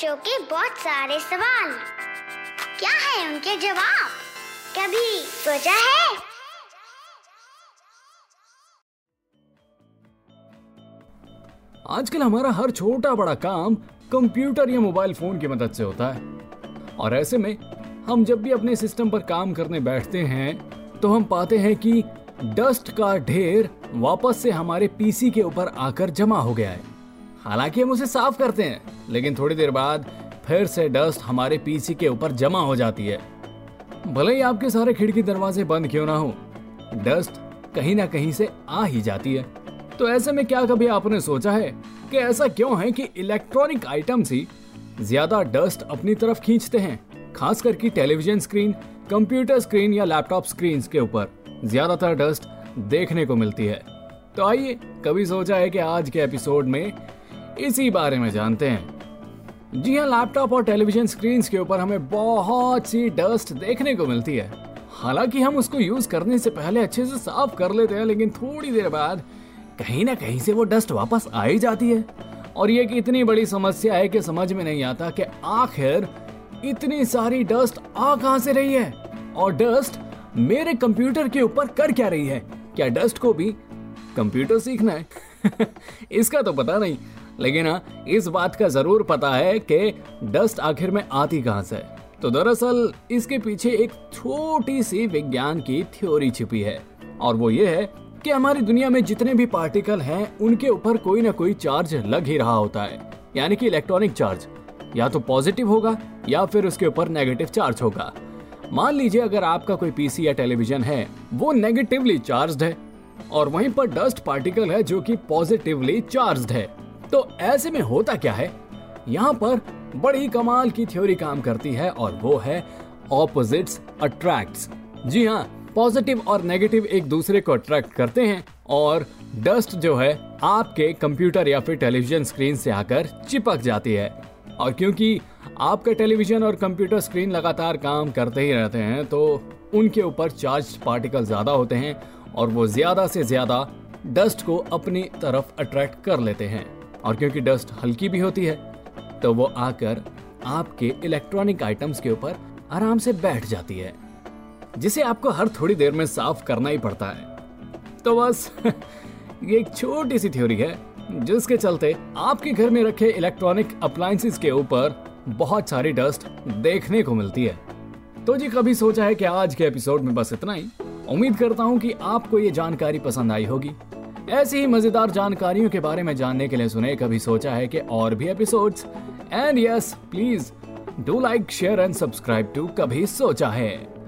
बच्चों के बहुत सारे सवाल। क्या है उनके जवाब? कभी सोचा है? आजकल हमारा हर छोटा बड़ा काम कंप्यूटर या मोबाइल फ़ोन की मदद से होता है। और ऐसे में हम जब भी अपने सिस्टम पर काम करने बैठते हैं तो हम पाते हैं कि डस्ट का ढेर वापस से हमारे पीसी के ऊपर आकर जमा हो गया है। हालाँकि हम उसे साफ़ करते हैं, लेकिन थोड़ी देर बाद फिर से डस्ट हमारे पीसी के ऊपर जमा हो जाती है। भले ही आपके सारे खिड़की दरवाजे बंद क्यों ना हो, डस्ट कहीं ना कहीं से आ ही जाती है। तो ऐसे में क्या कभी आपने सोचा है कि ऐसा क्यों है कि इलेक्ट्रॉनिक आइटम्स ही ज़्यादा डस्ट अपनी तरफ़ खींचते हैं, खास करके टेलीविज़न स्क्रीन, कंप्यूटर स्क्रीन या लैपटॉप स्क्रीन के ऊपर ज़्यादातर डस्ट देखने को मिलती है। तो आइए कभी सोचा है कि आज के एपिसोड में इसी बारे में जानते हैं। जी हाँ लैपटॉप और टेलीविज़न स्क्रीन के ऊपर हमें बहुत सी डस्ट देखने को मिलती है। हालाँकि हम उसको यूज़ करने से पहले अच्छे से साफ़ कर लेते हैं, लेकिन थोड़ी देर बाद कहीं ना कहीं से वो डस्ट वापस आ ही जाती है। और ये एक इतनी बड़ी समस्या है कि समझ में नहीं आता कि आखिर इतनी सारी डस्ट आ कहाँ से रही है? और डस्ट मेरे कंप्यूटर के ऊपर कर क्या रही है? क्या डस्ट को भी कंप्यूटर सीखना है? इसका तो पता नहीं। लेकिन हाँ इस बात का ज़रूर पता है कि डस्ट आखिर में आती कहाँ से? तो दरअसल, इसके पीछे एक छोटी सी विज्ञान की थ्योरी छिपी है। और वो ये है कि हमारी दुनिया में जितने भी पार्टिकल हैं, उनके ऊपर कोई ना कोई चार्ज लग ही रहा होता है। यानी कि इलेक्ट्रॉनिक चार्ज। या तो पॉजिटिव होगा, या फिर उसके ऊपर नेगेटिव चार्ज होगा। मान लीजिए अगर आपका कोई पीसी या टेलीविज़न है, वो नेगेटिवली चार्ज है। और वहीं पर डस्ट पार्टिकल है जो कि पॉजिटिवली चार्ज है। तो ऐसे में होता क्या है? यहाँ पर बड़ी कमाल की थ्योरी काम करती है और वो है ऑपोजिट्स अट्रैक्ट्स जी हाँ पॉजिटिव और नेगेटिव एक दूसरे को अट्रैक्ट करते हैं और डस्ट जो है आपके कंप्यूटर या फिर टेलीविज़न स्क्रीन से आकर चिपक जाती है। और क्योंकि आपका टेलीविज़न और कंप्यूटर स्क्रीन लगातार काम करते ही रहते हैं तो उनके ऊपर चार्ज पार्टिकल ज़्यादा होते हैं और वो ज़्यादा से ज़्यादा डस्ट को अपनी तरफ़ अट्रैक्ट कर लेते हैं। और क्योंकि डस्ट हल्की भी होती है तो वो आकर आपके इलेक्ट्रॉनिक आइटम्स के ऊपर आराम से बैठ जाती है, जिसे आपको हर थोड़ी देर में साफ़ करना ही पड़ता है। तो बस, ये एक छोटी सी थ्योरी है, जिसके चलते आपके घर में रखे इलेक्ट्रॉनिक अप्लायंसेस के ऊपर बहुत सारी डस्ट देखने को मिलती है। तो जी, कभी सोचा है कि आज के एपिसोड में बस इतना ही? उम्मीद करता हूँ कि आपको ये जानकारी पसंद आई होगी। ऐसी ही मज़ेदार जानकारियों के बारे में जानने के लिए सुने, कभी सोचा है कि और भी episodes and yes please do like share and subscribe to कभी सोचा है।